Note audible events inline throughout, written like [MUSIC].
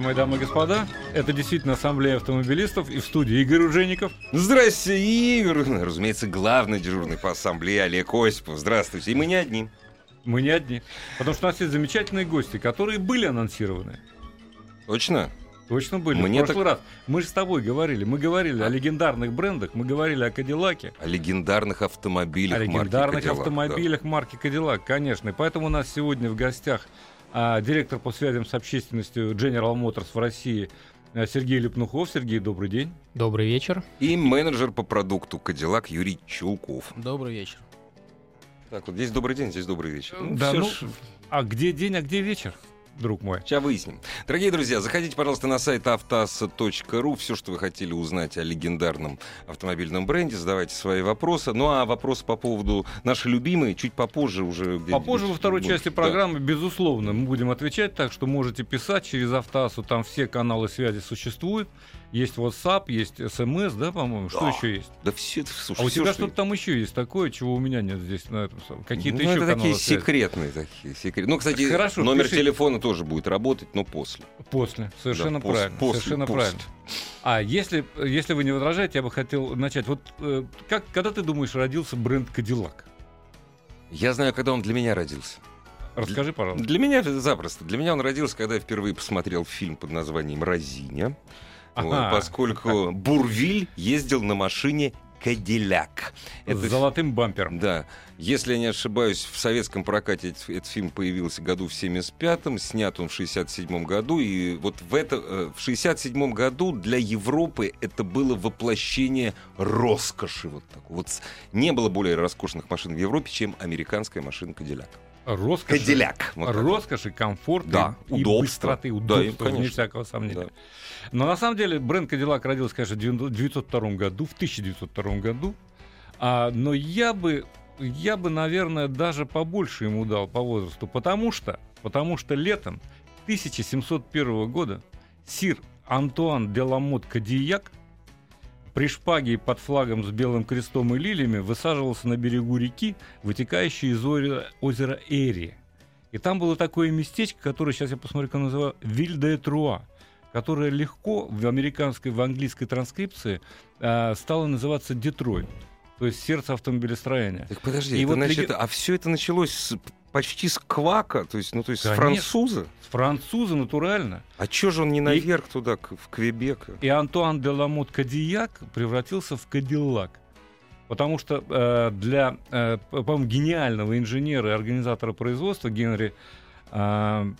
Мои дамы и господа, это действительно ассамблея автомобилистов и в студии Игорь Ужеников. Здрасте, Игорь. Разумеется, главный дежурный по ассамблее Олег Осипов. Здравствуйте. И мы не одни. Мы не одни. Потому что у нас есть замечательные гости, которые были анонсированы. Точно? Точно были. Мне в прошлый раз. Мы же с тобой говорили. Мы говорили о легендарных брендах, мы говорили о Кадиллаке. О легендарных автомобилях О марки легендарных Cadillac, автомобилях марки Кадиллак, конечно. И поэтому у нас сегодня в гостях а, директор по связям с общественностью General Motors в России а, Сергей Лепнухов. Сергей, добрый день. Добрый вечер. И менеджер по продукту Кадиллак Юрий Чулков. Добрый вечер. Так, вот здесь добрый день, здесь добрый вечер. да, ну, ж- а где день, а где вечер, друг мой? Сейчас выясним. Дорогие друзья, заходите, пожалуйста, на сайт автоаса.ру. Все, что вы хотели узнать о легендарном автомобильном бренде, задавайте свои вопросы. Ну а вопросы по поводу нашей любимой чуть попозже уже. Попозже во второй будет. части Да. программы, безусловно, мы будем отвечать, так что можете писать через Автоасу, там все каналы связи существуют. Есть WhatsApp, есть СМС, да, по-моему, что Да. еще есть? Да все, слушай, А у всё, тебя что- что-то там еще есть такое, чего у меня нет здесь на этом самом- Какие-то ну, еще это каналы такие связи? секретные такие. секрет- Ну, кстати, Хорошо, номер пишите. телефона тоже будет работать, но после. После, совершенно Да, правильно, после, совершенно после. правильно. А если, если вы не возражаете, я бы хотел начать. Вот э, как, когда ты думаешь, родился бренд Кадиллак? Я знаю, когда он для меня родился. Расскажи, пожалуйста. Для меня это запросто. Для меня он родился, когда я впервые посмотрел фильм под названием «Разиня». Вот, поскольку Бурвиль ездил на машине Кадилляк. С золотым бампером. Да. Если я не ошибаюсь, в советском прокате этот, этот фильм появился году в 75-м, снят он в 67-м году, и вот в, это, э, в 67-м году для Европы это было воплощение роскоши. Вот, такой. вот не было более роскошных машин в Европе, чем американская машина Кадилляк. Роскошь. Кадилляк. Вот так. Роскошь и комфорт, Да, и, удобство. быстроты, Да, и, конечно. вне всякого сомнения. Да. Но на самом деле бренд Cadillac родился, конечно, в 1902 году, в 1902 году. А, но я бы, я бы, наверное, даже побольше ему дал по возрасту, потому что, потому что летом 1701 года сир Антуан де Ламот Кадияк при шпаге и под флагом с белым крестом и лилиями высаживался на берегу реки, вытекающей из озера, озера Эри. И там было такое местечко, которое сейчас я посмотрю, как называю, Виль де Труа, которое легко в американской, в английской транскрипции а, стало называться Детройт, то есть сердце автомобилестроения. Так подожди, И это вот значит, леги- а все это началось с- почти с квака, то есть, ну, то есть с Конечно. француза. Французы натурально. А чё же он не И- наверх туда, к- в Квебек? И Антуан де Ламот Кадияк превратился в Кадиллак. Потому что э, для, э, по- по-моему, гениального инженера и организатора производства Генри... э,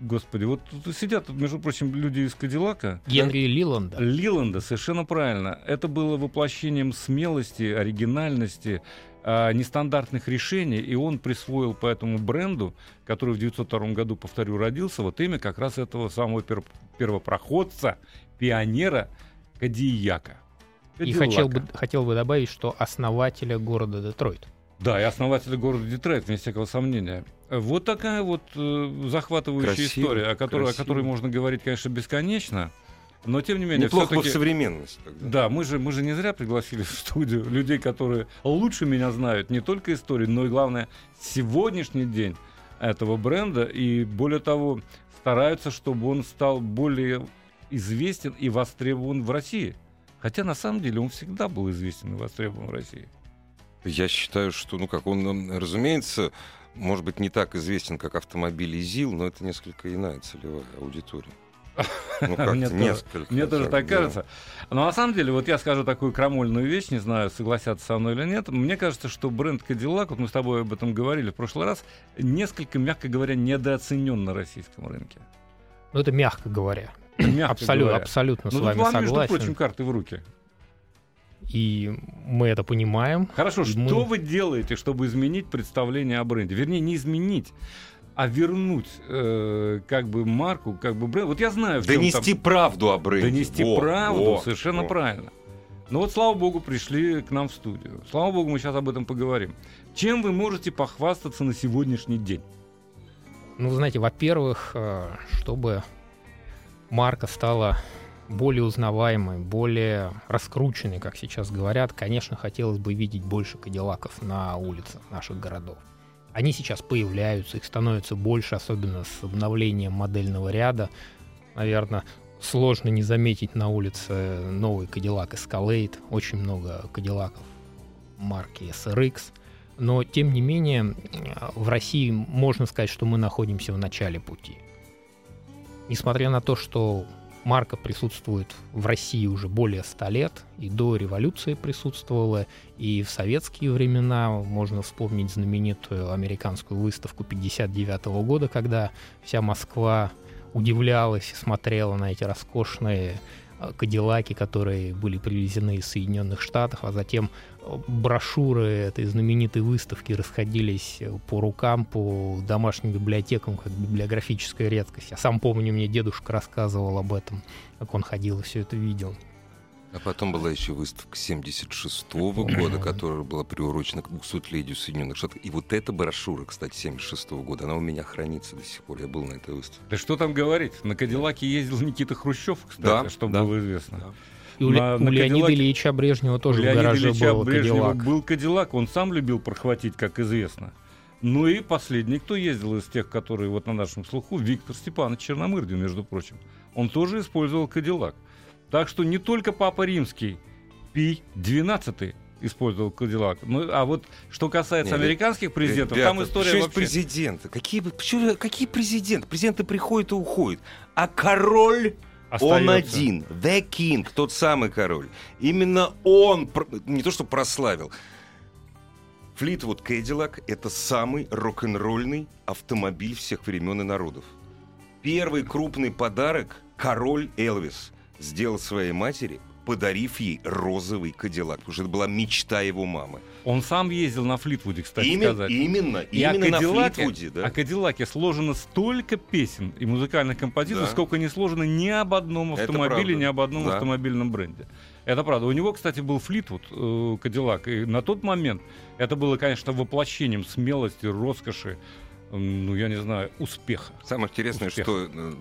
господи, вот тут сидят, между прочим, люди из Кадиллака. Генри Лиланда. Лиланда, совершенно правильно. Это было воплощением смелости, оригинальности, а, нестандартных решений, и он присвоил по этому бренду, который в 1902 году, повторю, родился, вот имя как раз этого самого пер- первопроходца, пионера Кадияка. И хотел бы, хотел бы добавить, что основателя города Детройт. Да, и основатель города Детройт, вне всякого сомнения. Вот такая вот э, захватывающая Красиво, история, о которой, о которой можно говорить, конечно, бесконечно, но тем не менее... Неплохо бы в современность. тогда. Да, мы же, мы же не зря пригласили в студию людей, которые лучше меня знают не только историю, но и, главное, сегодняшний день этого бренда. И, более того, стараются, чтобы он стал более известен и востребован в России. Хотя, на самом деле, он всегда был известен и востребован в России. Я считаю, что, ну как, он, разумеется, может быть, не так известен, как автомобиль ИЗИЛ, но это несколько иная целевая аудитория. Ну, [LAUGHS] как Мне тоже- несколько. Мне тоже так да. кажется. Но на самом деле, вот я скажу такую крамольную вещь, не знаю, согласятся со мной или нет. Мне кажется, что бренд Cadillac, вот мы с тобой об этом говорили в прошлый раз, несколько, мягко говоря, недооценен на российском рынке. Ну, это мягко говоря. [CLEARS THROAT] Мягко Абсолютно, говоря. абсолютно Ну, с тут вами вам, между согласен. прочим, карты в руки. И мы это понимаем. Хорошо, что мы- вы делаете, чтобы изменить представление о бренде? Вернее, не изменить, а вернуть э, как бы марку, как бы бренд. Вот я знаю, в Донести там- правду о бренде. донести Во, правду, во, совершенно во. правильно. Но вот, слава богу, пришли к нам в студию. Слава богу, мы сейчас об этом поговорим. Чем вы можете похвастаться на сегодняшний день? Ну, знаете, во-первых, э, чтобы марка стала более узнаваемой, более раскрученной, как сейчас говорят, конечно, хотелось бы видеть больше кадиллаков на улицах наших городов. Они сейчас появляются, их становится больше, особенно с обновлением модельного ряда. Наверное, сложно не заметить на улице новый Cadillac Escalade, очень много кадиллаков марки SRX. Но, тем не менее, в России можно сказать, что мы находимся в начале пути. Несмотря на то, что марка присутствует в России уже более ста лет, и до революции присутствовала, и в советские времена. Можно вспомнить знаменитую американскую выставку 59 года, когда вся Москва удивлялась и смотрела на эти роскошные Э, кадиллаки, которые были привезены из Соединенных Штатов, а затем брошюры этой знаменитой выставки расходились по рукам, по домашним библиотекам, как библиографическая редкость. Я сам помню, мне дедушка рассказывал об этом, как он ходил и все это видел. А потом была еще выставка 76-го года, которая была приурочена к 200-летию Соединенных Штатов. И вот эта брошюра, кстати, 76-го года, она у меня хранится до сих пор. Я был на этой выставке. Да что там говорить? На Кадиллаке ездил Никита Хрущев, кстати, да, чтобы да. было известно. Да. И у, на, у на Леонида Кадиллаке... Ильича Брежнева тоже Леонида в гараже Ильича был Брежнева Кадиллак. был Кадиллак, он сам любил прохватить, как известно. Ну и последний, кто ездил из тех, которые вот на нашем слуху, Виктор Степанович Черномырдин, между прочим. Он тоже использовал Кадиллак. Так что не только Папа Римский, Пий 12 использовал Кадиллак. Ну, а вот что касается Нет, американских президентов, ребята, там история вообще... президенты? Какие, почему, какие президенты? Президенты приходят и уходят. А король... Остается. Он один, The King, тот самый король. Именно он, не то что прославил, Флитвуд Кэдиллак — это самый рок-н-ролльный автомобиль всех времен и народов. Первый крупный подарок король Элвис сделал своей матери подарив ей розовый кадиллак, потому что это была мечта его мамы. Он сам ездил на Флитвуде, кстати именно, сказать. Именно, и именно на Флитвуде, да. О Кадиллаке сложено столько песен и музыкальных композиций, да. сколько не сложено ни об одном автомобиле, ни об одном да. автомобильном бренде. Это правда. У него, кстати, был Флитвуд, э, Кадиллак, и на тот момент это было, конечно, воплощением смелости, роскоши, ну, я не знаю, успеха. Самое интересное, успеха. что, э,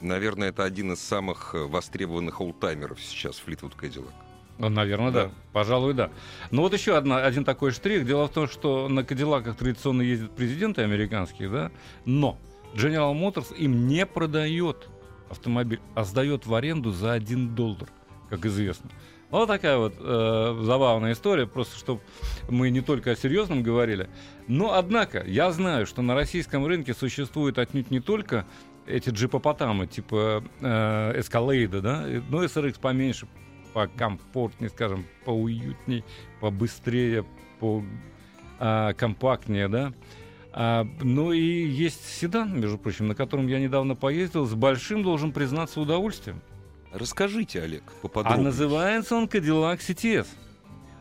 наверное, это один из самых э, востребованных олдтаймеров сейчас, Флитвуд Кадиллак. Ну, наверное, да. да. Пожалуй, да. Но вот еще одна, один такой штрих. Дело в том, что на Кадиллаках традиционно ездят президенты американские, да, но General Motors им не продает автомобиль, а сдает в аренду за 1 доллар, как известно. Вот такая вот э, забавная история, просто чтобы мы не только о серьезном говорили. Но, однако, я знаю, что на российском рынке существуют отнюдь не только эти джипопотамы, типа э, Escalade, да, но SRX поменьше, покомфортнее, скажем, поуютней, побыстрее, по э, компактнее, да. А, ну и есть седан, между прочим, на котором я недавно поездил, с большим, должен признаться, удовольствием. Расскажите, Олег, А поподробнее. называется он Cadillac CTS.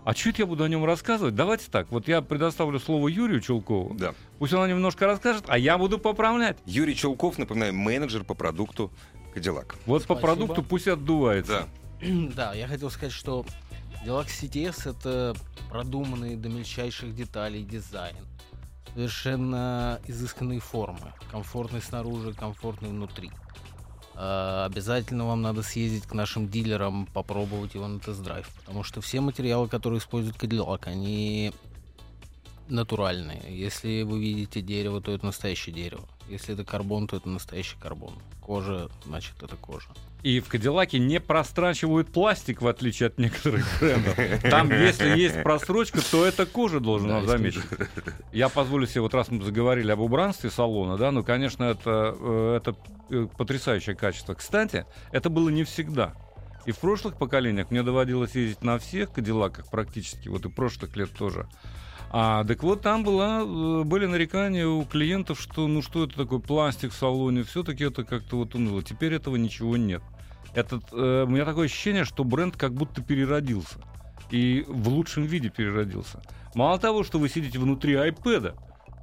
А чуть я буду о нем рассказывать? Давайте так. Вот я предоставлю слово Юрию Чулкову. Да. Пусть он немножко расскажет, а я буду поправлять. Юрий Чулков, напоминаю, менеджер по продукту Cadillac. Вот Спасибо. по продукту пусть отдувается. Да. [CLEARS THROAT] да, я хотел сказать, что Cadillac CTS это продуманный до мельчайших деталей дизайн. Совершенно изысканные формы. Комфортный снаружи, комфортный внутри. Э, обязательно вам надо съездить к нашим дилерам, попробовать его на тест-драйв. Потому что все материалы, которые используют Cadillac, они натуральные. Если вы видите дерево, то это настоящее дерево. Если это карбон, то это настоящий карбон. Кожа, значит, это кожа. И в Кадиллаке не прострачивают пластик, в отличие от некоторых брендов. Там, если есть просрочка, то это кожа должна да, заметить. Я позволю себе, вот раз мы заговорили об убранстве салона, да, ну, конечно, это, э, это э, потрясающее качество. Кстати, это было не всегда. И в прошлых поколениях мне доводилось ездить на всех Кадиллаках практически, вот и прошлых лет тоже. А, так вот, там была, э, были нарекания у клиентов, что ну что это такое пластик в салоне, все-таки это как-то вот уныло. Теперь этого ничего нет. Этот, э, у меня такое ощущение, что бренд как будто переродился. И в лучшем виде переродился. Мало того, что вы сидите внутри iPad,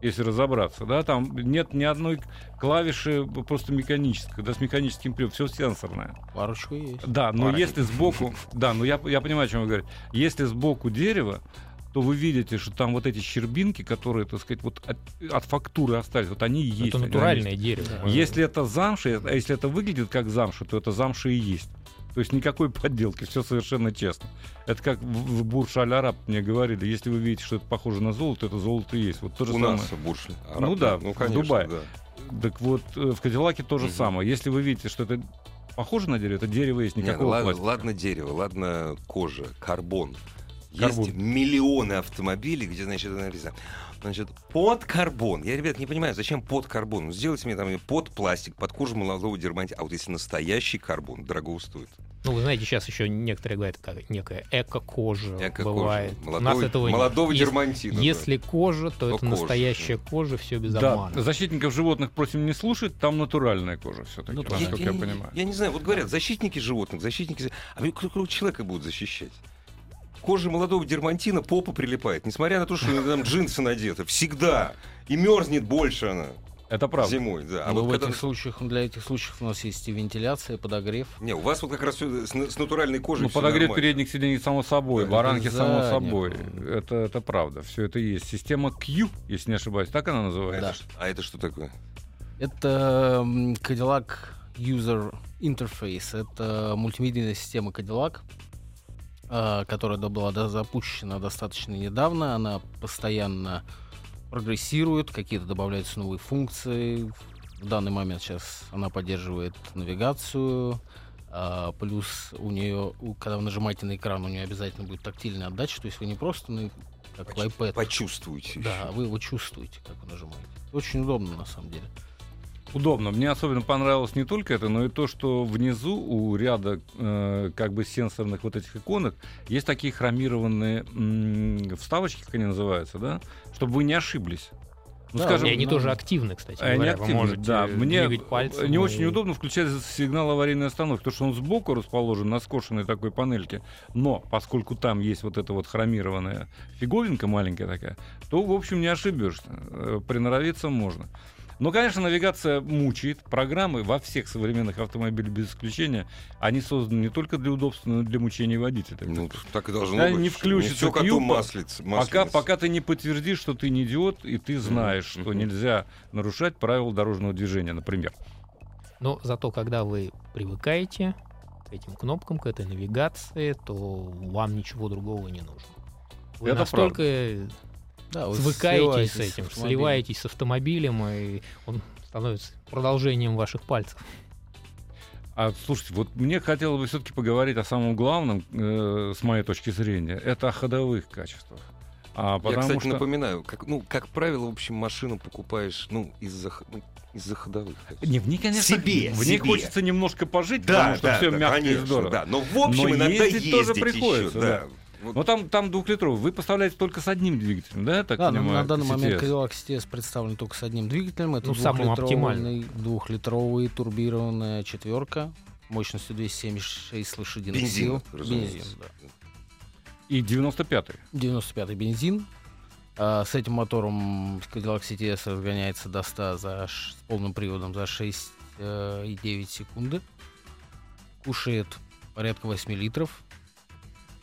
если разобраться, да, там нет ни одной клавиши просто механической, да, с механическим приводом, все сенсорное. Парочку есть. Да, но Парочку. если сбоку, да, ну я, я понимаю, о чем вы говорите. Если сбоку дерево, то вы видите, что там вот эти щербинки, которые, так сказать, вот от, от фактуры остались, вот они и есть. Это натуральное есть. дерево. Да. Если это замша, а если это выглядит как замша, то это замша и есть. То есть никакой [LAUGHS] подделки, все совершенно честно. Это как в, в Бурж-Аль-Араб мне говорили, если вы видите, что это похоже на золото, это золото и есть. Вот то же У самое. нас в Бурше. Ну да, ну в конечно, Дубае. да. Так вот, э, в Кадиллаке то же Мгм. самое. Если вы видите, что это похоже на дерево, это дерево есть, никакого ладно, пластика. ладно дерево, ладно кожа, карбон. Карбон. Есть миллионы автомобилей, где, значит, написано, значит, под карбон. Я, ребят, не понимаю, зачем под карбон? Ну, сделайте мне там под пластик, под кожу молодого дермантина. А вот если настоящий карбон, дорого стоит. Ну, вы знаете, сейчас еще некоторые говорят, как некая эко-кожа Эко-кожа. бывает. У Молодого, нас этого нет. молодого Если- дермантина. да. Если кожа, то, То это кожа, настоящая кожа, все без Да, обмана. защитников животных просим не слушать, там натуральная кожа все-таки, Ну, насколько я, я, не- понимаю. я не знаю, вот говорят, защитники животных, защитники... А кто, кто человека будут защищать? Кожа молодого дермантина попа прилипает, несмотря на то, что там джинсы надеты. Всегда. И мерзнет больше она Это правда. зимой. Да. А Но вот в когда- этих случаях, для этих случаев у нас есть и вентиляция, подогрев. Не, у вас вот как раз всё с, с натуральной кожей Ну, подогрев нормально. передних сидений само собой, Да, баранки само собой. Это, это правда, все это есть. Система Q, если не ошибаюсь, так она называется? ш- а это что такое? Это Cadillac User Interface. Это мультимедийная система Cadillac, которая да- была запущена достаточно недавно. Она постоянно прогрессирует, какие-то добавляются новые функции. В данный момент сейчас она поддерживает навигацию. а, плюс у нее, когда вы нажимаете на экран, у нее обязательно будет тактильная отдача. То есть вы не просто на- как в iPad. Почувствуйте. Да, вы его чувствуете, как вы нажимаете. Очень удобно на самом деле. Удобно. Мне особенно понравилось не только это, но и то, что внизу у ряда э, как бы сенсорных вот этих иконок есть такие хромированные м, вставочки, как они называются, да, чтобы вы не ошиблись. Ну, Да, скажем, И они ну, тоже активны, кстати Они говоря. активны, Вы можете да. Мне пальцем. не и- очень удобно включать сигнал аварийной остановки, потому что он сбоку расположен на скошенной такой панельке. Но поскольку там есть вот эта вот хромированная фиговинка маленькая такая, то, в общем, не ошибешься. Э, Приноровиться можно. Но, конечно, навигация мучает. Программы во всех современных автомобилях без исключения, они созданы не только для удобства, но и для мучения водителя. Ну, так и должно быть. не включится все коту Q, маслица. Пока, пока ты не подтвердишь, что ты не идиот, и ты знаешь, что мгм. нельзя нарушать правила дорожного движения, например. Но зато, когда вы привыкаете к этим кнопкам, к этой навигации, то вам ничего другого не нужно. Вы Это настолько Да, вы свыкаетесь с этим, автомобилем. сливаетесь с автомобилем, и он становится продолжением ваших пальцев. А слушайте, вот мне хотелось бы все-таки поговорить о самом главном, э, с моей точки зрения, это о ходовых качествах. А, Я, кстати, что напоминаю, как, ну, как правило, в общем, машину покупаешь, ну, из-за, ну, из-за ходовых. не, в ней, конечно, Себе, в ней себе. хочется немножко пожить, потому что все мягко конечно, и здорово. да. Но, в общем, Но иногда ездить тоже ездить приходится, еще, да. да. Вот Но там, там двухлитровый. Вы поставляете только с одним двигателем, да, так Да, понимаю? на данный момент CTS? Cadillac CTS представлен только с одним двигателем. Это Ну, двухлитровый, двухлитровый турбированная четверка мощностью 276 лошадиных Бензин, сил. разумеется. Бензин, да. И 95-й. 95-й бензин. А, с этим мотором Cadillac CTS разгоняется до 100 за, с полным приводом за 6,9 секунды. Кушает порядка 8 литров.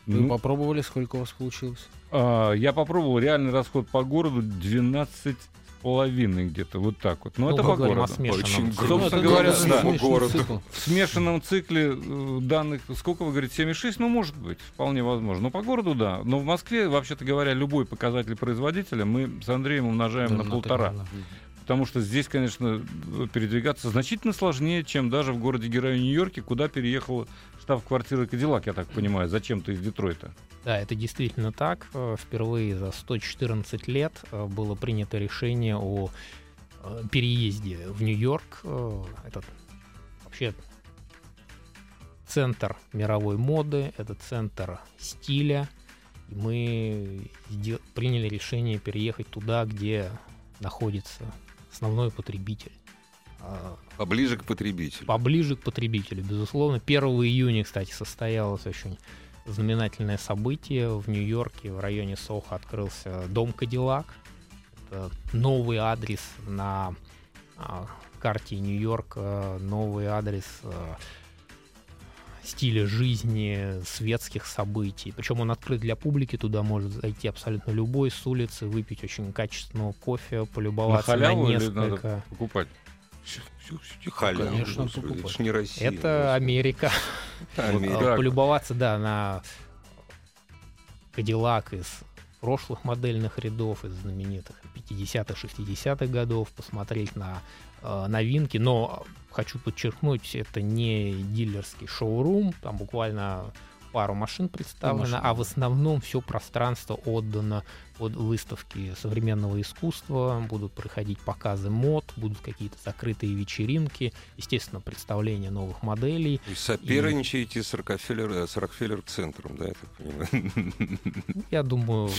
Вы Ну, попробовали, сколько у вас получилось? а, я попробовал реальный расход по городу 12 с половиной где-то, вот так вот. Но Ну, это по городу. смешанном Очень грустно. Собственно Ну, говоря, да. смешный городу. цикл. В смешанном цикле э, данных, сколько вы говорите, 7,6? Ну, может быть, вполне возможно. Но по городу, да. Но в Москве, вообще-то говоря, любой показатель производителя мы с Андреем умножаем на полтора. Потому что здесь, конечно, передвигаться значительно сложнее, чем даже в городе-герое Нью-Йорке, куда переехала штаб-квартира Кадиллак, я так понимаю, зачем-то из Детройта. Да, это действительно так. Э, Впервые за 114 лет э, было принято решение о э, переезде в Нью-Йорк. Это вообще центр мировой моды, это центр стиля. И мы приняли решение переехать туда, где находится основной потребитель. Поближе к потребителю. поближе к потребителю, безусловно. 1 июня, кстати, состоялось очень знаменательное событие. В Нью-Йорке, в районе Сохо, открылся дом Кадиллак. это новый адрес на а, карте Нью-Йорка, новый адрес а, стиля жизни, светских событий. Причем он открыт для публики, туда может зайти абсолютно любой с улицы, выпить очень качественного кофе, полюбоваться на, халяву или несколько. надо покупать? Халява, Конечно, покупать. это ж не Россия. Это Америка. Америка. А. Полюбоваться, да, на Кадиллак из прошлых модельных рядов, из знаменитых 50-х, 60-х годов, посмотреть на э, новинки. Но хочу подчеркнуть, это не дилерский шоурум, там буквально пару машин представлено, а в основном все пространство отдано под выставки современного искусства, будут проходить показы мод, будут какие-то закрытые вечеринки, естественно, представление новых моделей. И соперничаете с Рокфеллер, с Рокфеллер-центром, да, я так понимаю? Я думаю,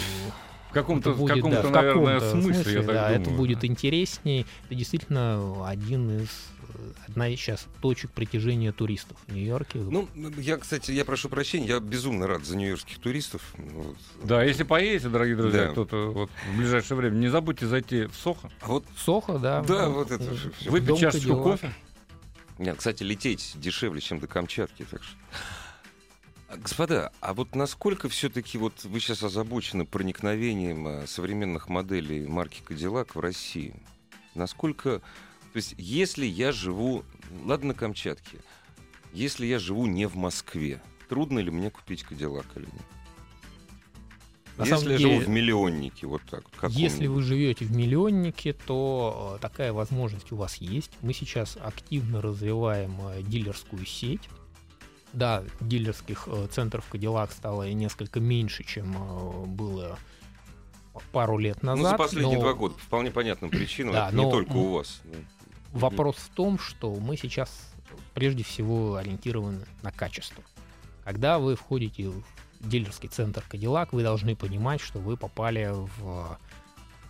В каком-то, это в будет, каком-то, да, в наверное, каком-то смысле, я так да, это думаю. будет интереснее. Это действительно один из э, одна из сейчас точек притяжения туристов в Нью-Йорке. Ну, я, кстати, я прошу прощения, я безумно рад за нью-йоркских туристов. Вот. Да, если поедете, дорогие друзья, Да. кто-то вот в ближайшее время, не забудьте зайти в Сохо, А вот, Сохо, да. да, ну, вот это же выпить Дом чашечку Кадиллак. кофе. Нет, кстати, лететь дешевле, чем до Камчатки, так что... А, Господа, а вот насколько все-таки вот вы сейчас озабочены проникновением э, современных моделей марки Cadillac в Россию? Насколько... То есть, если я живу... Ладно, на Камчатке. Если я живу не в Москве, трудно ли мне купить Cadillac или нет? На если самом я деле, живу в миллионнике, вот так вот. Если вы живете в миллионнике, то э, такая возможность у вас есть. Мы сейчас активно развиваем э, дилерскую сеть. Да, дилерских э, центров Cadillac стало несколько меньше, чем было пару лет назад. Ну, за последние но два года, по вполне понятным причинам, Да, это не только у вас. Вопрос в том, что мы сейчас прежде всего ориентированы на качество. Когда вы входите в дилерский центр Cadillac, вы должны понимать, что вы попали в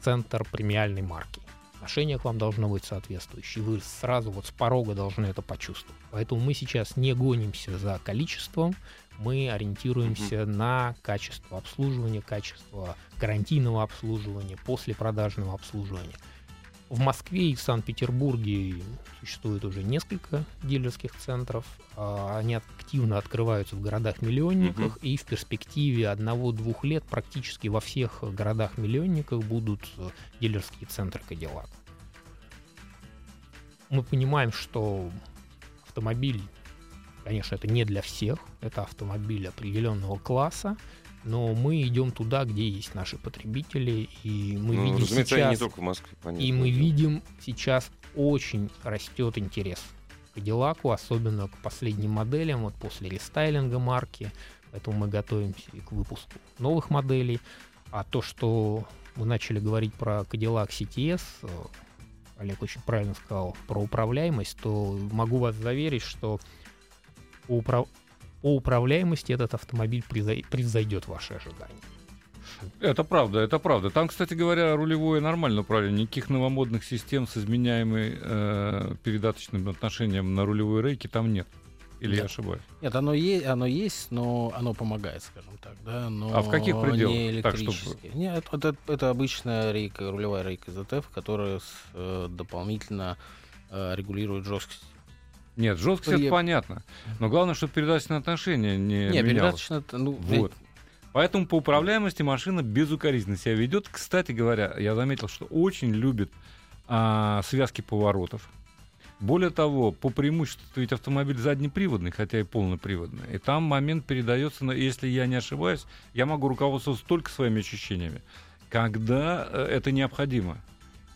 центр премиальной марки. Отношение к вам должно быть соответствующее. Вы сразу вот с порога должны это почувствовать. Поэтому мы сейчас не гонимся за количеством, мы ориентируемся на качество обслуживания, качество гарантийного обслуживания, послепродажного обслуживания. В Москве и в Санкт-Петербурге существует уже несколько дилерских центров. А, Они активно открываются в городах-миллионниках, и в перспективе одного-двух лет практически во всех городах-миллионниках будут э, дилерские центры Cadillac. Мы понимаем, что автомобиль, конечно, это не для всех, это автомобиль определенного класса, но мы идем туда, где есть наши потребители, и мы Ну, видим разумеется, сейчас... не только в Москве, понятно. И мы видим сейчас очень растет интерес к Кадиллаку, особенно к последним моделям, вот после рестайлинга марки. Поэтому мы готовимся и к выпуску новых моделей. А то, что мы начали говорить про Cadillac CTS, э, Олег очень правильно сказал про управляемость, то могу вас заверить, что по, управ- по управляемости этот автомобиль превзой- превзойдет ваши ожидания. Это правда, это правда. Там, кстати говоря, рулевое нормальное управление. Никаких новомодных систем с изменяемой э, передаточным отношением на рулевой рейке там нет. Или я Нет. ошибаюсь? Нет, оно, е- оно есть, но оно помогает, скажем так, да, но А в каких пределах? не Так, чтобы- электрически. Нет, это, это обычная рейка, рулевая рейка ZF, которая с- э, дополнительно э, регулирует жесткость. Нет, жесткость это я- понятно. Но главное, чтобы передаточное отношение не Не, менялось. передаточно, это, ну, Вот. Поэтому по управляемости машина безукоризненно себя ведет. Кстати говоря, я заметил, что очень любит а, связки поворотов. Более того, по преимуществу ведь автомобиль заднеприводный, хотя и полноприводный. И там момент передается, на- если я не ошибаюсь, я могу руководствоваться только своими ощущениями, когда э, это необходимо.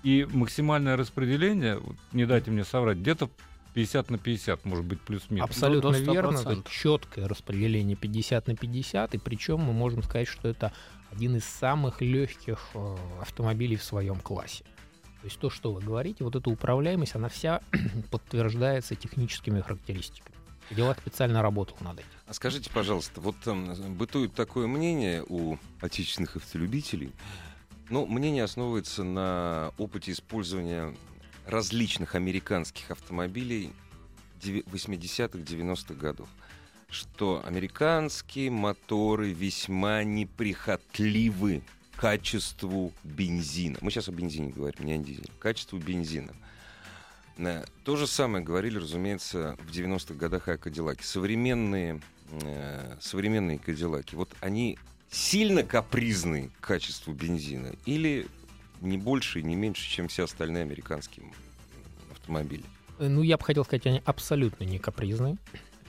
И максимальное распределение, не дайте мне соврать, где-то 50 на 50, может быть, плюс-минус. Абсолютно до верно. 100%. Это четкое распределение 50 на 50. И причем мы можем сказать, что это один из самых легких э, автомобилей в своем классе. То есть то, что вы говорите, вот эта управляемость, она вся [CLEARS THROAT] подтверждается техническими характеристиками. Делак специально работал над этим. А скажите, пожалуйста, вот там бытует такое мнение у отечественных автолюбителей, но мнение основывается на опыте использования различных американских автомобилей деви- 80-х, 90-х годов, что американские моторы весьма неприхотливы качеству бензина. Мы сейчас о бензине говорим, не о дизеле. Качеству бензина. Э, То же самое говорили, разумеется, в 90-х годах о Кадиллаке. Современные, э, современные Кадиллаки, вот они сильно капризны к качеству бензина или не больше и не меньше, чем все остальные американские автомобили? Э, Ну, я бы хотел сказать, они абсолютно не капризные.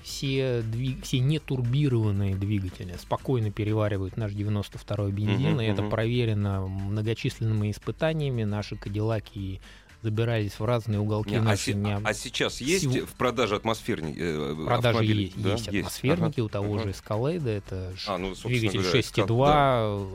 Все, двиг... все нетурбированные двигатели спокойно переваривают наш 92-й бензин, Мгм, и это мгм. проверено многочисленными испытаниями. Наши Кадиллаки забирались в разные уголки Не, а, нашей се- не- а сейчас есть Сего- в продаже атмосферни э, В продаже автомобили? есть, Да? есть атмосферники Ага, у того ага. же Escalade, это А, ну, двигатель говоря, 6.2,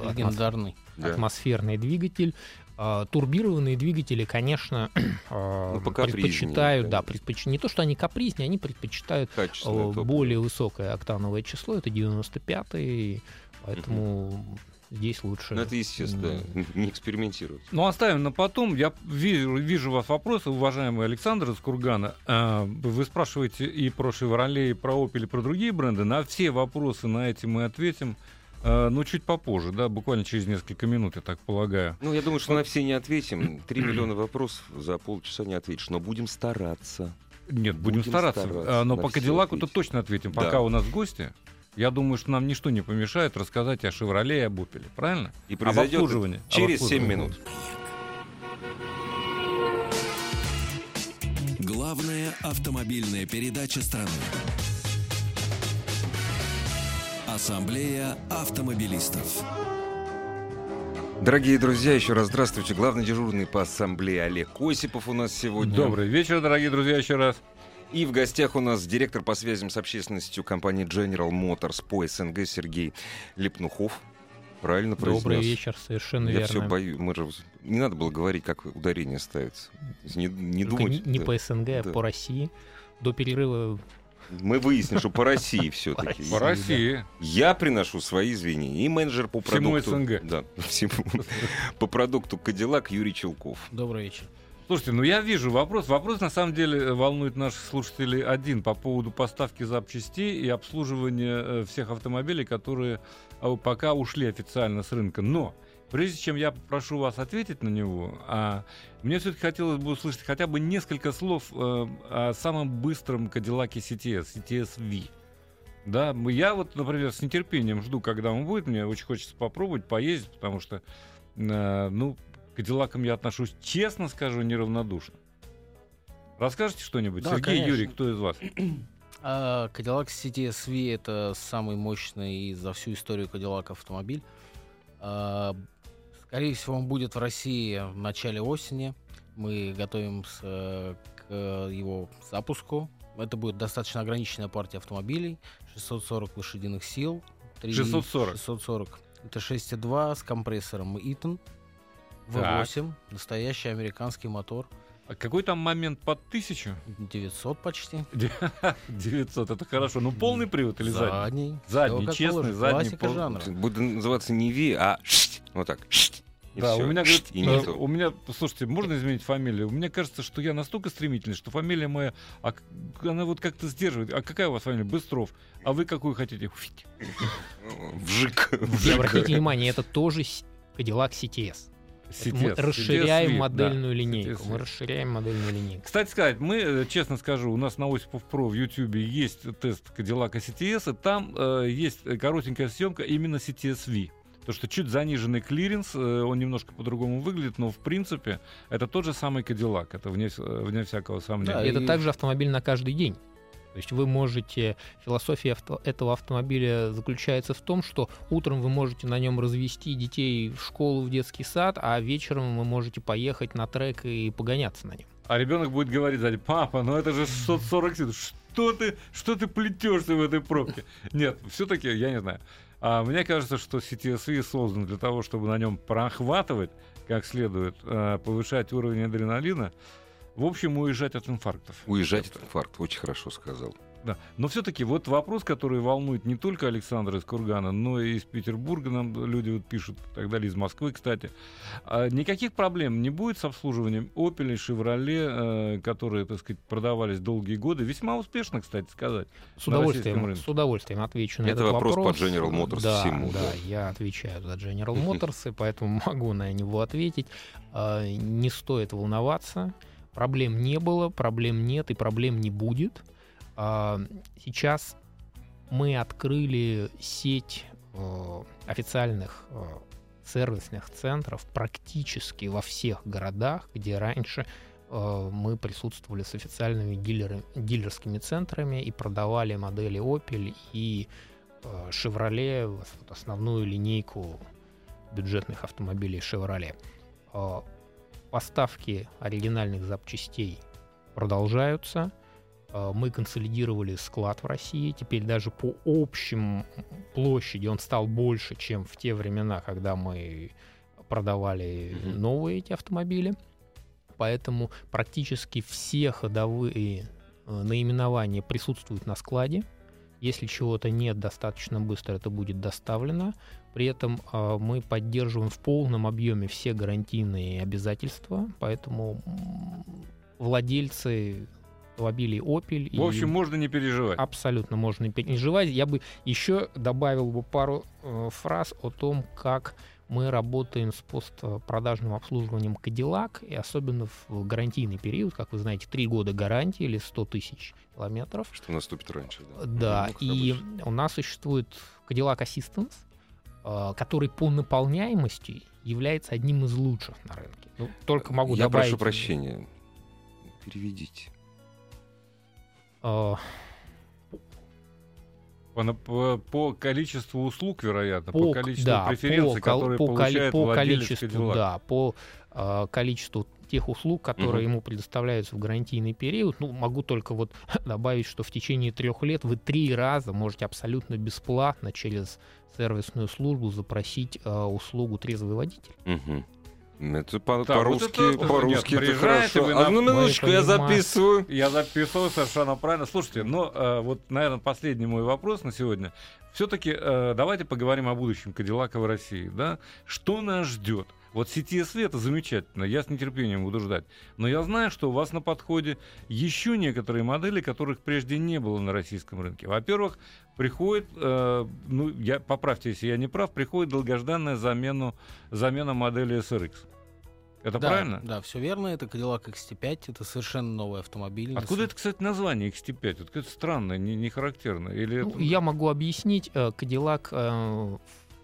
атмос- Легендарный. Да. атмосферный двигатель. А, Турбированные двигатели, конечно, [CLEARS THROAT] а, Ну, предпочитают, да, предпоч- не то, что они капризнее, они предпочитают топливо. более высокое октановое число, это 95 поэтому здесь лучше. Ну, это естественно, м, не экспериментировать. Ну, оставим на потом. Я вижу, вижу у вас вопросы, уважаемый Александр из Кургана. А, Вы спрашиваете и про «Шевроле», и про «Опель», и про другие бренды. На все вопросы на эти мы ответим, а, ну, чуть попозже, да, буквально через несколько минут, я так полагаю. Ну, я думаю, что на все не ответим. Три миллиона вопросов за полчаса не ответишь, но будем стараться. Нет, будем, Будем стараться. стараться А, Но по все Кадиллаку-то ответить. точно ответим. Да. Пока у нас гости, я думаю, что нам ничто не помешает рассказать о «Шевроле» и об «Опеле». Правильно? И Об произойдет обслуживании. Об через 7 обслуживании. минут. Главная автомобильная передача страны. Ассамблея автомобилистов. Дорогие друзья, еще раз здравствуйте. Главный дежурный по ассамблее Олег Осипов у нас сегодня. Добрый вечер, дорогие друзья, еще раз. И в гостях у нас директор по связям с общественностью компании General Motors по СНГ Сергей Лепнухов. Правильно произнес? Добрый вечер, совершенно Я верно. все боюсь. Мы же... Не надо было говорить, как ударение ставится. Не, не Только думать. не, не да. по СНГ, а Да. по России. До перерыва Мы выясним, что по России все-таки. По России. Я приношу свои извинения. И менеджер по Всему продукту... СНГ. Да, всему. По продукту Кадиллак Юрий Челков. Добрый вечер. Слушайте, ну я вижу вопрос. Вопрос на самом деле волнует наших слушателей один по поводу поставки запчастей и обслуживания э, всех автомобилей, которые э, пока ушли официально с рынка. Но прежде чем я попрошу вас ответить на него, а, мне все-таки хотелось бы услышать хотя бы несколько слов э, о самом быстром Кадиллаке CTS, CTS V. Да, я вот, например, с нетерпением жду, когда он будет. Мне очень хочется попробовать поездить, потому что, э, ну, к Кадиллакам я отношусь, честно скажу, неравнодушно. Расскажите что-нибудь? Да, Сергей, конечно. Юрий, кто из вас? [CLEARS THROAT] А, Cadillac CTS V это самый мощный за всю историю Cadillac автомобиль. Скорее всего, он будет в России в начале осени. Мы готовимся к его запуску. Это будет достаточно ограниченная партия автомобилей. 640 лошадиных сил. три- 640. 640. Это 6.2 с компрессором Eaton. V8. Настоящий американский мотор. А какой там момент под тысячу? 900 почти. [LAUGHS] 900, это хорошо. Ну, полный привод или задний? Задний. Задний, честный, задний, Классика пол- жанра. Будет называться не Ви, а. Вот так. И Да, всё. у меня, Шт, говорит, и э, нету. у меня, слушайте, можно изменить фамилию? Мне кажется, что я настолько стремительный, что фамилия моя, а она вот как-то сдерживает. А какая у вас фамилия? Быстров. А вы какую хотите? Вжик. И обратите внимание, это тоже Cadillac CTS. Это Мы CTS, расширяем CTS, модельную да, линейку. CTS. Мы расширяем модельную линейку. Кстати сказать, мы, э, честно скажу, у нас на Осипов Pro в Ютьюбе есть тест Cadillac CTS, и там э, есть коротенькая съемка именно CTS V. То, что чуть заниженный клиренс, э, он немножко по-другому выглядит, но в принципе это тот же самый Cadillac, это вне, э, вне всякого сомнения. Да, И это также автомобиль на каждый день. То есть вы можете... Философия авто- этого автомобиля заключается в том, что утром вы можете на нем развести детей в школу, в детский сад, а вечером вы можете поехать на трек и погоняться на нем. А ребенок будет говорить сзади, папа, ну это же 640 сил, что ты, что ты плетешься в этой пробке? Нет, все-таки, я не знаю. А мне кажется, что CTSV создан для того, чтобы на нем прохватывать как следует, э, повышать уровень адреналина, в общем, уезжать от инфарктов. Уезжать от инфаркта. Очень хорошо сказал. Да. Но все-таки вот вопрос, который волнует не только Александра из Кургана, но и из Петербурга нам люди вот пишут, и так далее, из Москвы, кстати. А никаких проблем не будет с обслуживанием Opel и Chevrolet, э, которые, так сказать, продавались долгие годы. Весьма успешно, кстати сказать. С удовольствием, с удовольствием отвечу на Это этот вопрос вопрос. под General Motors да, всему, Да, да. я отвечаю за General Motors, и поэтому [LAUGHS] могу на него ответить. А, Не стоит волноваться. Проблем не было, проблем нет и проблем не будет. А, Сейчас мы открыли сеть э, официальных э, сервисных центров практически во всех городах, где раньше э, мы присутствовали с официальными дилеры- дилерскими центрами и продавали модели Opel и Chevrolet, основную линейку бюджетных автомобилей Chevrolet. Поставки оригинальных запчастей продолжаются. Э, Мы консолидировали склад в России. Теперь даже по общим площади он стал больше, чем в те времена, когда мы продавали новые эти автомобили. Поэтому практически все ходовые э, наименования присутствуют на складе. Если чего-то нет достаточно быстро, это будет доставлено. При этом э, мы поддерживаем в полном объеме все гарантийные обязательства, поэтому владельцы автомобилей Opel и В общем, можно не переживать. абсолютно можно не переживать. Я бы еще добавил бы пару э, фраз о том, как мы работаем с постпродажным обслуживанием Cadillac, и особенно в гарантийный период, как вы знаете, три года гарантии или 100 тысяч километров. Что наступит раньше. Да, Да, Ну, и обычно. у нас существует Cadillac Assistance, э, который по наполняемости является одним из лучших на рынке. Ну, только могу Я добавить... прошу прощения. Переведите. По, на- по- по количеству услуг, вероятно, по, по, количеству да, преференций, по, которые по, получает по количеству, Cadillac. да, по э, количеству тех услуг, которые Мгм. ему предоставляются в гарантийный период. Ну, могу только вот [LAUGHS] добавить, что в течение трех лет вы три раза можете абсолютно бесплатно через сервисную службу запросить э, услугу трезвый водитель. Мгм. Это по- Так, вот по-русски, это- по-русски нет, это хорошо. на- Одну минуточку, я записываю. Я записывал совершенно правильно. Слушайте, но э, вот, наверное, последний мой вопрос на сегодня. Все-таки давайте поговорим о будущем Кадиллака в России. Да? Что нас ждет? Вот CTSV это замечательно, я с нетерпением буду ждать. Но я знаю, что у вас на подходе еще некоторые модели, которых прежде не было на российском рынке. Во-первых, приходит, э, ну, я, поправьте, если я не прав, приходит долгожданная замену, замена модели SRX. Это да, правильно? Да, все верно. Это Cadillac XT5. Это совершенно новый автомобиль. Откуда это, кстати, название XT5? Вот это странное, не, не характерное. Или Ну, это- я могу объяснить. э, Cadillac э,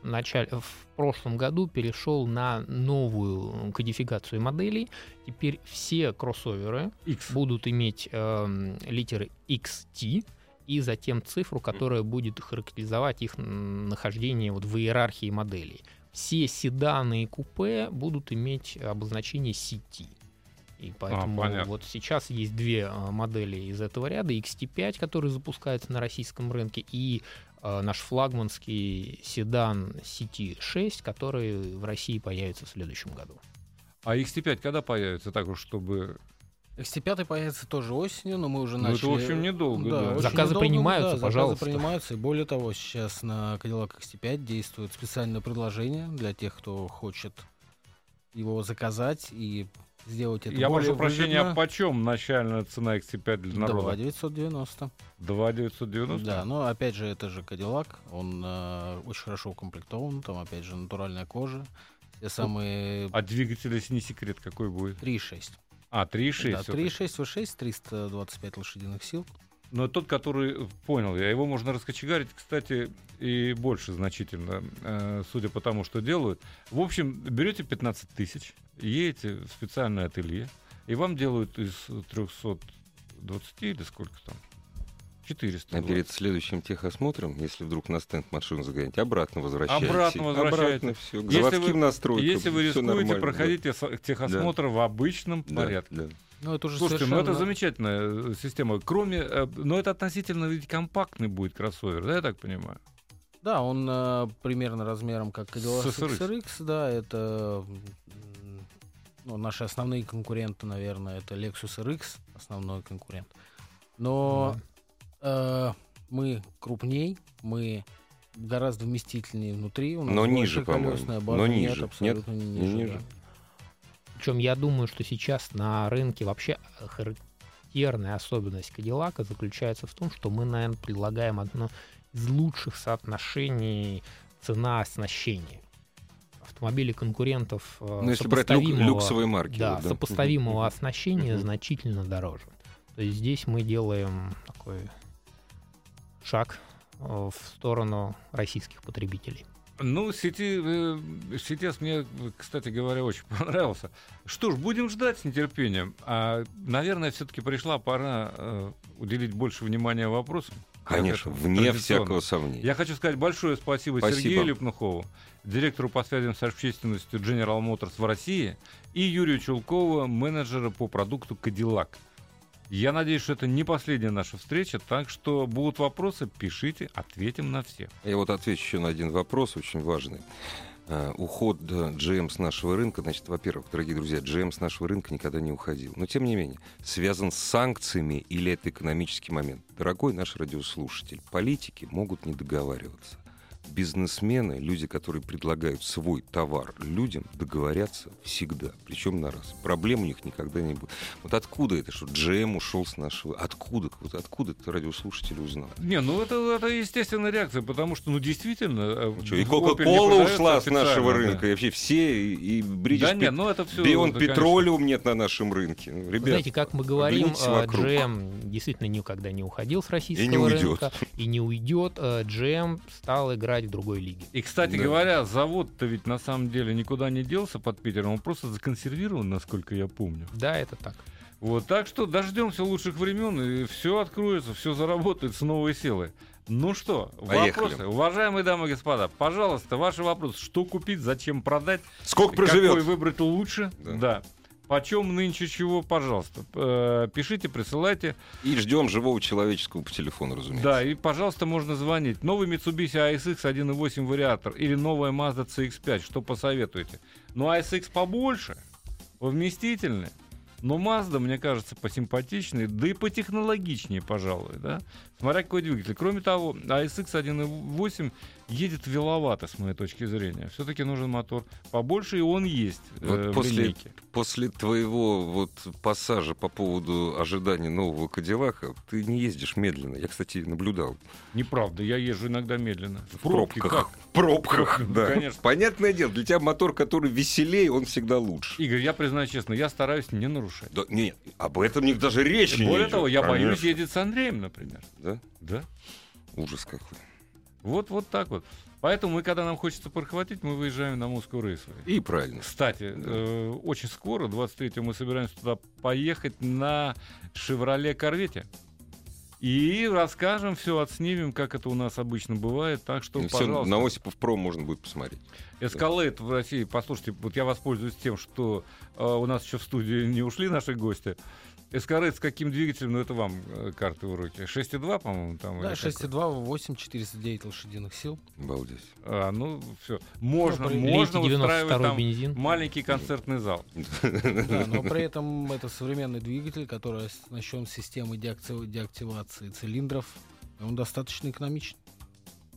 в, начале, в прошлом году перешел на новую кодификацию моделей. Теперь все кроссоверы X. будут иметь эм, литеры XT и затем цифру, которая будет характеризовать их нахождение вот в иерархии моделей. Все седаны и купе будут иметь обозначение CT. И поэтому понятно. вот сейчас есть две э, модели из этого ряда. XT5, который запускается на российском рынке, и э, наш флагманский седан CT6, который в России появится в следующем году. А XT5 когда появится, так уж, чтобы... XT5 появится тоже осенью, но мы уже Ну, это, начали... в общем, недолго, да. очень Заказы недолго, принимаются, да, пожалуйста. Заказы принимаются. И более того, сейчас на Cadillac XT5 действует специальное предложение для тех, кто хочет его заказать и сделать это я прошу прощения, а почем начальная цена XT5 для 2 народа? 990. 2,990? Да, но опять же, это же Cadillac, он э, очень хорошо укомплектован, там опять же натуральная кожа, все самые А двигатель, если не секрет, какой будет? 3.6. А, 3,6. Да, всё-таки. 3.6 V6, 325 лошадиных сил. Но тот, который, понял я, его можно раскочегарить, кстати, и больше значительно, э, судя по тому, что делают. В общем, берете 15 тысяч, едете в специальное ателье, и вам делают из 320 или сколько там? 400. А перед следующим техосмотром, если вдруг на стенд машину загоните, обратно возвращайте. Обратно возвращайте. Обратно все, к Если вы- настройкам. Если вы рискуете, проходите со- техосмотр в обычном да. порядке. Да, да. Ну, это уже Слушайте, ну это совершенно- замечательная э, система. Кроме, э, но это относительно ведь компактный будет кроссовер, да, я так понимаю? Да, он э, примерно размером как Cadillac SRX. XRX, да, это ну, наши основные конкуренты, наверное, это Lexus RX, основной конкурент. Но Э, Мы крупней, мы гораздо вместительнее внутри. У нас Но ниже, по-моему. база. Но Нет, ниже. абсолютно не Не ниже. ниже? да. Причем я думаю, что сейчас на рынке вообще характерная особенность Кадиллака заключается в том, что мы, наверное, предлагаем одно из лучших соотношений цена-оснащение. Автомобили конкурентов э, Ну, если брать люк- сопоставимого- люксовые марки. да, вот, сопоставимого Мгм. оснащения значительно дороже. То есть здесь мы делаем такой шаг э, в сторону российских потребителей. Ну, сети, э, CTS мне, кстати говоря, очень [LAUGHS] понравился. Что ж, будем ждать с нетерпением. А, наверное, все-таки пришла пора э, уделить больше внимания вопросам. Конечно, вне всякого сомнения. Я хочу сказать большое спасибо, Спасибо. Сергею Лепнухову, директору по связям с общественностью General Motors в России, и Юрию Чулкову, менеджера по продукту Cadillac. Я надеюсь, что это не последняя наша встреча, так что будут вопросы, пишите, ответим на все. Я вот отвечу еще на один вопрос, очень важный. Э, Уход GM с нашего рынка, значит, во-первых, дорогие друзья, GM с нашего рынка никогда не уходил. Но, тем не менее, связан с санкциями или это экономический момент. Дорогой наш радиослушатель, политики могут не договариваться. Бизнесмены, люди, которые предлагают свой товар людям, договорятся всегда, причем на раз. Проблем у них никогда не будет. Вот откуда это, что GM ушел с нашего... Откуда? Вот откуда это радиослушатель узнал? Не, ну это, это естественная реакция, потому что, ну, действительно... э, Что, и не Кока-Кола ушла с нашего рынка, и вообще все, и, и British Да, да нет, ну это все... Бион Петролиум нет на нашем рынке. Ну, Ребят, Знаете, как мы говорим, э. GM действительно никогда не уходил с российского не уйдет. рынка и не уйдет. Э, GM стал играть в другой лиге. И, кстати Да. говоря, завод-то ведь на самом деле никуда не делся под Питером, он просто законсервирован, насколько я помню. Да, это так. Вот, так что дождемся лучших времен, и все откроется, все заработает с новой силой. Ну что, Поехали. вопросы? Уважаемые дамы и господа, пожалуйста, ваши вопросы. Что купить, зачем продать, Сколько какой проживет? выбрать лучше? Да. Да. Почем нынче чего, пожалуйста. Э, Пишите, присылайте. И ждем живого человеческого по телефону, разумеется. Да, и, пожалуйста, можно звонить. Новый Mitsubishi ASX 1.8 вариатор или новая Mazda CX-5. Что посоветуете? Ну, ASX побольше, вместительный. Но Mazda, мне кажется, посимпатичнее, да и потехнологичнее, пожалуй, да? Смотря какой двигатель. Кроме того, ASX 1.8 едет веловато, с моей точки зрения. Все-таки нужен мотор побольше, и он есть Вот э, в после- линейке. После твоего вот пассажа по поводу ожидания нового Кадиллака ты не ездишь медленно. Я, кстати, наблюдал. Неправда, я езжу иногда медленно. В пробке пробках. как? В пробках, да. Конечно. Понятное дело, для тебя мотор, который веселее, он всегда лучше. Игорь, я признаю честно, я стараюсь не нарушать. Да, нет, об этом не, даже речи не Более того, я боюсь Конечно. ездить с Андреем, например. Да? Да. Ужас какой. Вот, вот так вот. Поэтому мы, когда нам хочется прохватить, мы выезжаем на Москву рейсовый. И правильно. Кстати, э, очень скоро, 23 мы собираемся туда поехать на «Шевроле Корвете». И расскажем все, отснимем, как это у нас обычно бывает. Так что, И пожалуйста, на Осипов Про можно будет посмотреть. Эскалейт в России. Послушайте, вот я воспользуюсь тем, что э, у нас еще в студии не ушли наши гости. Эскалейт с каким двигателем? Ну, это вам э, карты в руки. 6,2, по-моему, там? Да, или какой? 6,2, 8, 409 лошадиных сил. Обалдеть. А, ну, все. Можно, при- можно устраивать 92 там бензин. маленький концертный зал. [LAUGHS] Да, но при этом это современный двигатель, который оснащен системой деакти- деактивации цилиндров. Он достаточно экономичен.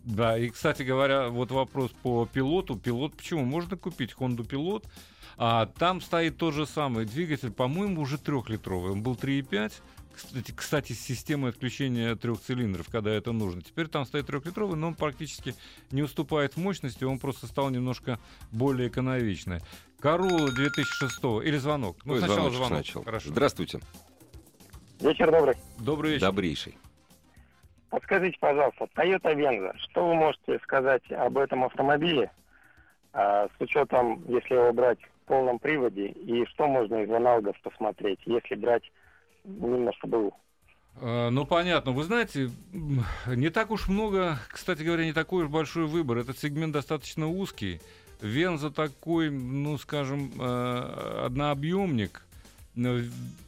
Да, и, кстати говоря, вот вопрос по пилоту. Пилот, почему? Можно купить Honda Pilot, а там стоит тот же самый двигатель, по-моему, уже трехлитровый. Он был 3,5. Кстати, кстати, с системой отключения трех цилиндров, когда это нужно. Теперь там стоит трехлитровый, но он практически не уступает в мощности, он просто стал немножко более экономичный. Карула 2006 или звонок? Ну, Ой, сначала звонок. сначала. Хорошо. Здравствуйте. Вечер добрый. Добрый вечер. Добрейший. Подскажите, пожалуйста, Toyota Venza, что вы можете сказать об этом автомобиле а, с учетом, если его брать в полном приводе, и что можно из аналогов посмотреть, если брать немножко был Э, Ну, понятно. Вы знаете, не так уж много, кстати говоря, не такой уж большой выбор. Этот сегмент достаточно узкий. Венза такой, ну, скажем, э, однообъемник.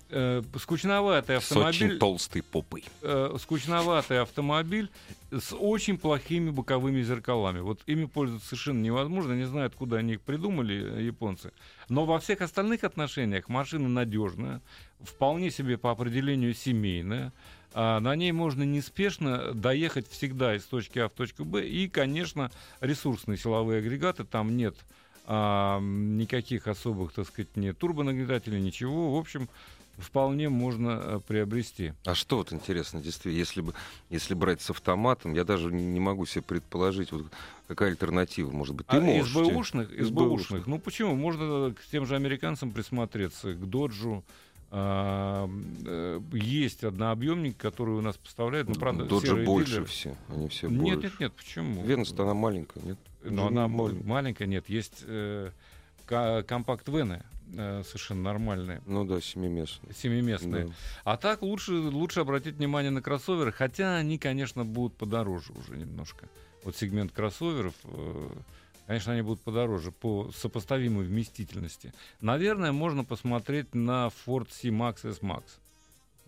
Э, Скучноватый С очень автомобиль, толстой попой. э, скучноватый автомобиль с очень плохими боковыми зеркалами. Вот ими пользоваться совершенно невозможно. Не знаю, откуда они их придумали, японцы. Но во всех остальных отношениях машина надежная, вполне себе по определению семейная. А на ней можно неспешно доехать всегда из точки А в точку Б. И, конечно, ресурсные силовые агрегаты. Там нет а, никаких особых, так сказать, нет турбонагнетателей, ничего. В общем, вполне можно э, приобрести. А что вот интересно, действительно, если бы если брать с автоматом, я даже не могу себе предположить, вот какая альтернатива может быть. Ты а можешь. из бэушных. бэушных. Ну почему? Можно к тем же американцам присмотреться, к Доджу. А, э, есть однообъемник, который у нас поставляет, ну правда, Доджи серые больше дилеры. все. Они все Нет, больше. нет, нет, почему? Венус-то она маленькая, нет? Но она маленькая. нет. Есть э, компакт-вены э, совершенно нормальные, Ну да, семиместная. семиместные. Да. А так лучше, лучше обратить внимание на кроссоверы, хотя они, конечно, будут подороже уже немножко. Вот сегмент кроссоверов, э, конечно, они будут подороже по сопоставимой вместительности. Наверное, можно посмотреть на Ford C-Max S-Max,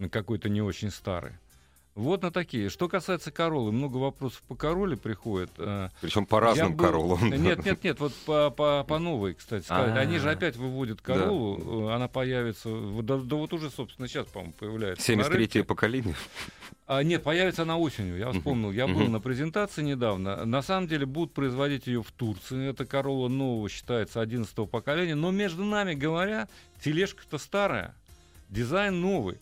какой-то не очень старый. Вот на такие. Что касается Королы, много вопросов по Короле приходит. Э, Причем по разным был- Короллам. Нет, нет, нет, вот по, по, по новой, кстати сказать. Они же А. опять выводят Да. Королу, э, она появится, да, да вот уже, собственно, сейчас, по-моему, появляется. на 73-е рынке. поколение. А, нет, появится она осенью, я вспомнил. Я был на презентации недавно. На самом деле будут производить ее в Турции. Это Королла нового считается 11 поколения. Но между нами говоря, тележка-то старая, дизайн новый.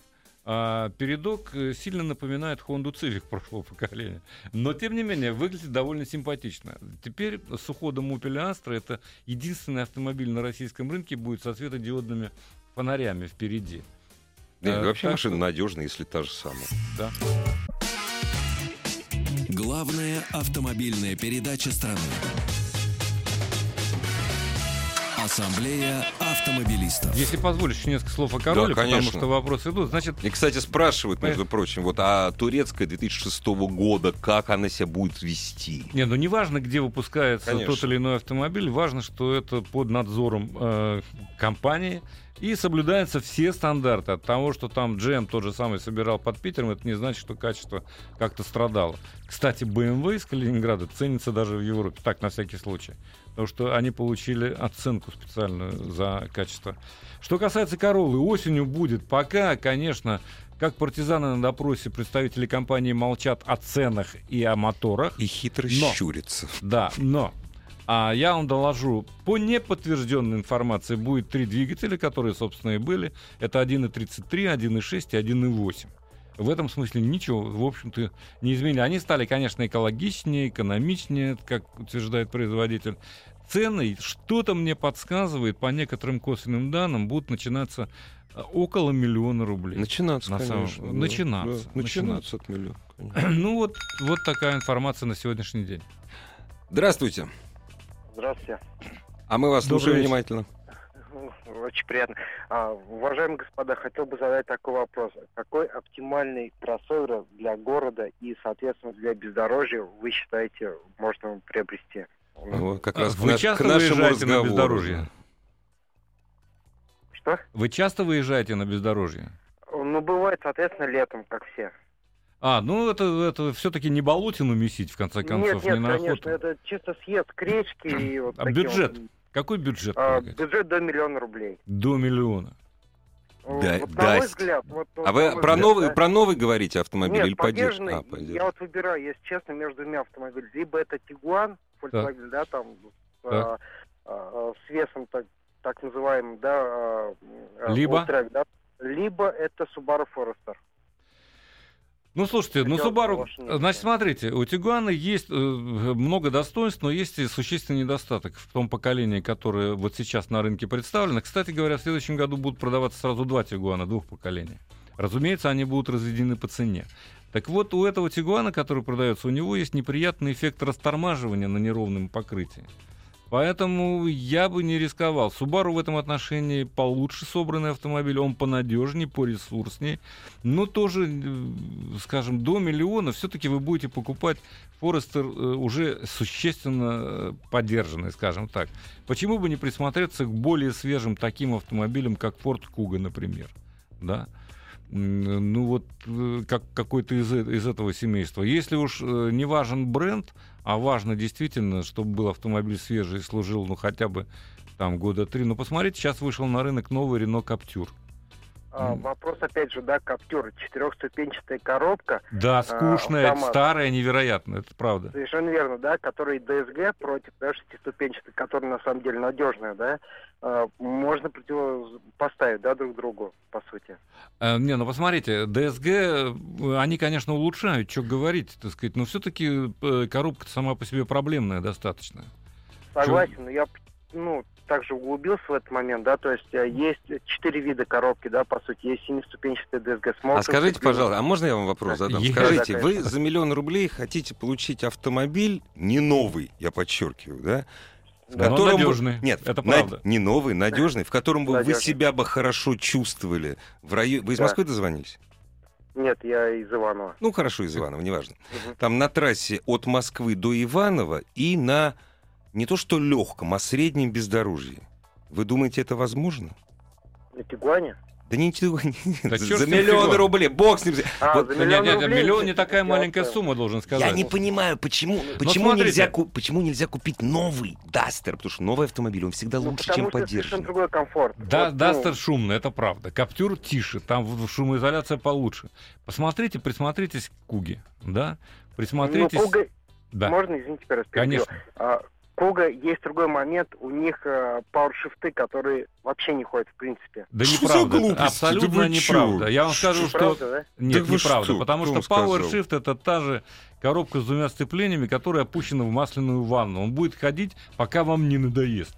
А передок э, сильно напоминает Honda Civic прошлого поколения. Но, тем не менее, выглядит довольно симпатично. Теперь с уходом Opel Astra это единственный автомобиль на российском рынке будет со светодиодными фонарями впереди. Да, Э, вообще так машина надежная, если та же самая. Да. Главная автомобильная передача страны. Ассамблея автомобилистов. Если позволишь, еще несколько слов о короле, потому конечно. что вопросы идут. Значит, И, кстати, спрашивают, между прочим, вот, а турецкая 2006 года, как она себя будет вести? не, ну не важно, где выпускается Конечно. тот или иной автомобиль, важно, что это под надзором э, компании и соблюдаются все стандарты. От того, что там GM тот же самый собирал под Питером, это не значит, что качество как-то страдало. Кстати, BMW из Калининграда ценится даже в Европе, так, на всякий случай. Потому что они получили оценку специальную за качество. Что касается Короллы, осенью будет. Пока, конечно, как партизаны на допросе представители компании молчат о ценах и о моторах. И хитро Но. щурится. Да, но а я вам доложу, по неподтвержденной информации будет три двигателя, которые, собственно, и были. Это 1.33, 1.6 и 1.8. В этом смысле ничего, в общем-то, не изменили. Они стали, конечно, экологичнее, экономичнее, как утверждает производитель. Цены, что-то мне подсказывает, по некоторым косвенным данным, будут начинаться а, около миллиона рублей. Начинаться, На самом- конечно. да, начинаться, да, начинаться от миллиона. конечно. [CLEARS THROAT] Ну вот, вот такая информация на сегодняшний день. Здравствуйте. Здравствуйте. А мы вас Добрый слушаем вечер. внимательно. Очень приятно. А, уважаемые господа, хотел бы задать такой вопрос. Какой оптимальный кроссовер для города и, соответственно, для бездорожья вы считаете можно приобрести? Вот, как А, раз к, Вы к часто нашему выезжаете на разговору. бездорожье? Что? Вы часто выезжаете на бездорожье? Ну, бывает, соответственно, летом, как все. А, ну это, это все-таки не болотину месить, в конце концов, нет, нет, не на конечно, охоту. это чисто съезд к речке [CLEARS THROAT] и вот А бюджет? вот, Какой бюджет? а, бюджет до миллиона рублей. До миллиона. Да- вот, на мой дасть. взгляд. Вот, А вы про взгляд, новый, да. про новый говорите автомобиль Нет, или поддержанный? А, подержанный. Я вот выбираю, если честно, между двумя автомобилями. Либо это Тигуан, Volkswagen, да, там с, Так. а, а, с весом так, так называемым, да, а, а, Либо? Да, либо это Subaru Forester. Ну, слушайте, ну, Хотел мнение. Значит, смотрите, у Тигуана есть э, много достоинств, но есть и существенный недостаток в том поколении, которое вот сейчас на рынке представлено. Кстати говоря, в следующем году будут продаваться сразу два Тигуана, двух поколений. Разумеется, они будут разведены по цене. Так вот, у этого Тигуана, который продается, у него есть неприятный эффект растормаживания на неровном покрытии. Поэтому я бы не рисковал. Subaru в этом отношении получше собранный автомобиль, он понадежнее, поресурснее. Но тоже, э, скажем, до миллиона все-таки вы будете покупать Форестер э, уже существенно э, поддержанный, скажем так. Почему бы не присмотреться к более свежим таким автомобилям, как Ford Kuga, например? Да? Ну вот как какой-то из, из этого семейства. Если уж не важен бренд, а важно действительно, чтобы был автомобиль свежий и служил, ну хотя бы там года три. Ну посмотрите, сейчас вышел на рынок новый Renault Captur. А, вопрос, опять же, да, Каптюр, четырехступенчатая коробка, Да, скучная, автомат. старая, невероятно, это правда. совершенно верно, да, который DSG против, да, шестиступенчатой, которая на самом деле надежная, да, а, можно противопоставить, да, друг другу, по сути. Э, Не, ну посмотрите, ДСГ, э, они, конечно, улучшают, что говорить, так сказать, но все-таки коробка сама по себе проблемная достаточно. Согласен, но я, ну, также углубился в этот момент, да, то есть э, есть четыре вида коробки, да, по сути, есть семиступенчатая DSG с А скажите, пожалуйста, а можно я вам вопрос задам? Есть. Скажите, Да, вы за миллион рублей хотите получить автомобиль не новый, я подчеркиваю, да? В Да, но котором бы- надежный. Нет, Это на- правда. не новый, надежный, в котором бы вы Надежный. себя бы хорошо чувствовали. В районе... Вы из Да. Москвы дозвонились? Нет, я из Иванова. Ну, хорошо, из Иванова, неважно. Мгм. Там на трассе от Москвы до Иванова и на не то что легком, а среднем бездорожье. Вы думаете, это возможно? На Тигуане? Да не, [LAUGHS] Да за миллион рублей, бог с ним. А, Вот за миллион нет, нет, рублей? миллион не такая маленькая сумма, должен сказать. Я не понимаю, почему, почему, Ну, смотрите. нельзя, почему нельзя купить новый Дастер, потому что новый автомобиль, он всегда Ну, лучше, чем поддержанный. другой комфорт. Да, Вот, ну, Дастер шумный, это правда. Каптюр тише, там шумоизоляция получше. Посмотрите, присмотритесь к Куге, да? ну, Присмотритесь... Куга- Да, Можно, извините, перебью? конечно. А, Куга есть другой момент, у них э, пауэршифты, которые вообще не ходят в принципе. Да Что неправда. Абсолютно Да вы чё? неправда. Я вам скажу, что... Правда, да? Нет, вы неправда. что? Потому Кто что? PowerShift это та же коробка с двумя сцеплениями, которая опущена в масляную ванну. Он будет ходить, пока вам не надоест.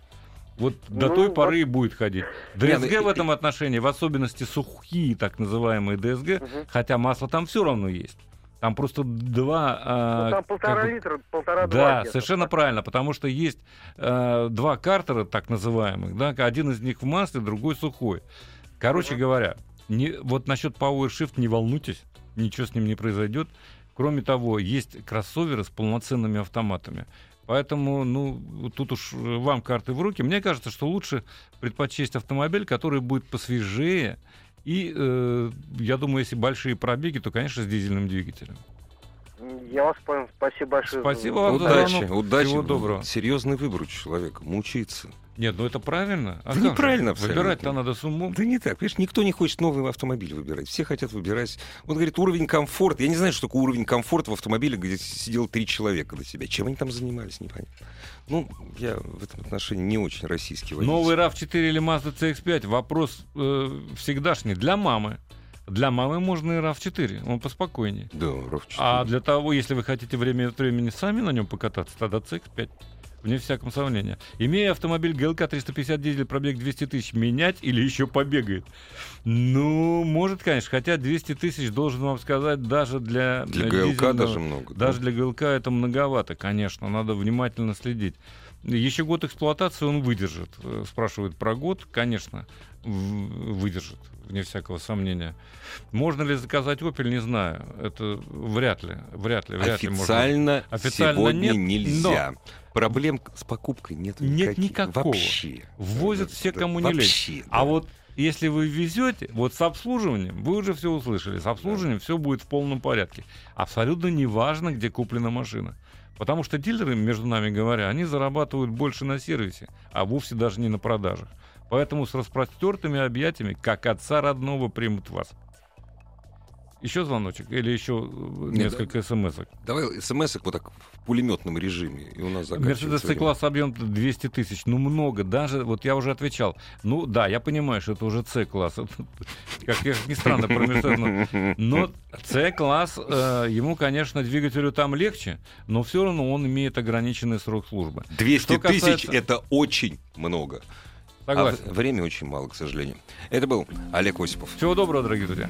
Вот до Ну, той вот- поры и будет ходить. Ну, DSG в и- этом отношении, в особенности сухие так называемые DSG, Мгм. хотя масло там все равно есть. Там просто два... а, Ну, там полтора как литра, полтора-два Да, где-то. совершенно правильно, потому что есть э, два картера, так называемых, да, один из них в масле, другой сухой. Короче Мгм. говоря, не, вот насчет PowerShift не волнуйтесь, ничего с ним не произойдет. Кроме того, есть кроссоверы с полноценными автоматами. Поэтому, ну, тут уж э, вам карты в руки. Мне кажется, что лучше предпочесть автомобиль, который будет посвежее. И, э, я думаю, если большие пробеги, то, конечно, с дизельным двигателем. Я вас понял. Спасибо большое. Спасибо вам Удачи, удачи. Всего доброго. Серьезный выбор у человека, мучиться. Нет, ну это правильно. А Да неправильно абсолютно. Выбирать-то надо с умом. Да не так, понимаешь, никто не хочет новый автомобиль выбирать. Все хотят выбирать. Вот говорит, уровень комфорта. Я не знаю, что такое уровень комфорта в автомобиле, где сидело три человека до себя. Чем они там занимались, непонятно. Ну, я в этом отношении не очень российский водитель. Новый RAV4 или Mazda CX-5 вопрос э, всегдашний. Для мамы. Для мамы можно и RAV4, он поспокойнее. Да, RAV4. А для того, если вы хотите время от времени сами на нем покататься, тогда CX-5. Вне всяком сомнения. Имея автомобиль ГЛК 350 дизель, пробег 200 тысяч, менять или еще побегает? Ну, может, конечно. Хотя 200 тысяч, должен вам сказать, даже для... Для ГЛК даже много. да. Даже для ГЛК это многовато, конечно. Надо внимательно следить. Еще год эксплуатации он выдержит. Э, Спрашивают про год. Конечно, выдержит, вне всякого сомнения. Можно ли заказать Opel, не знаю. Это вряд ли. Вряд ли. Вряд ли можно. Официально, Официально сегодня нет, нельзя. Проблем с покупкой нет Нет никаких. никакого. Вообще. Ввозят все, Да, кому не лень. Вообще. А да. вот если вы везете, вот с обслуживанием, вы уже все услышали, с обслуживанием все будет в полном порядке. Абсолютно неважно, где куплена машина. Потому что дилеры, между нами говоря, они зарабатывают больше на сервисе, а вовсе даже не на продажах. Поэтому с распростертыми объятиями, как отца родного, примут вас. Еще звоночек или еще э, Нет, несколько смс-ок? Давай смс вот так в пулеметном режиме, и у нас заканчивается Мерседес. C-класс объем 200 тысяч. Ну, много. Даже, вот я уже отвечал. Ну, да, я понимаю, что это уже C-класс. [LAUGHS] Как как ни странно про Мерседес. но- C-класс, э, ему, конечно, двигателю там легче, но все равно он имеет ограниченный срок службы. 200 Что тысяч касается- это очень много. Согласен. А время очень мало, к сожалению. Это был Олег Осипов. Всего доброго, дорогие друзья.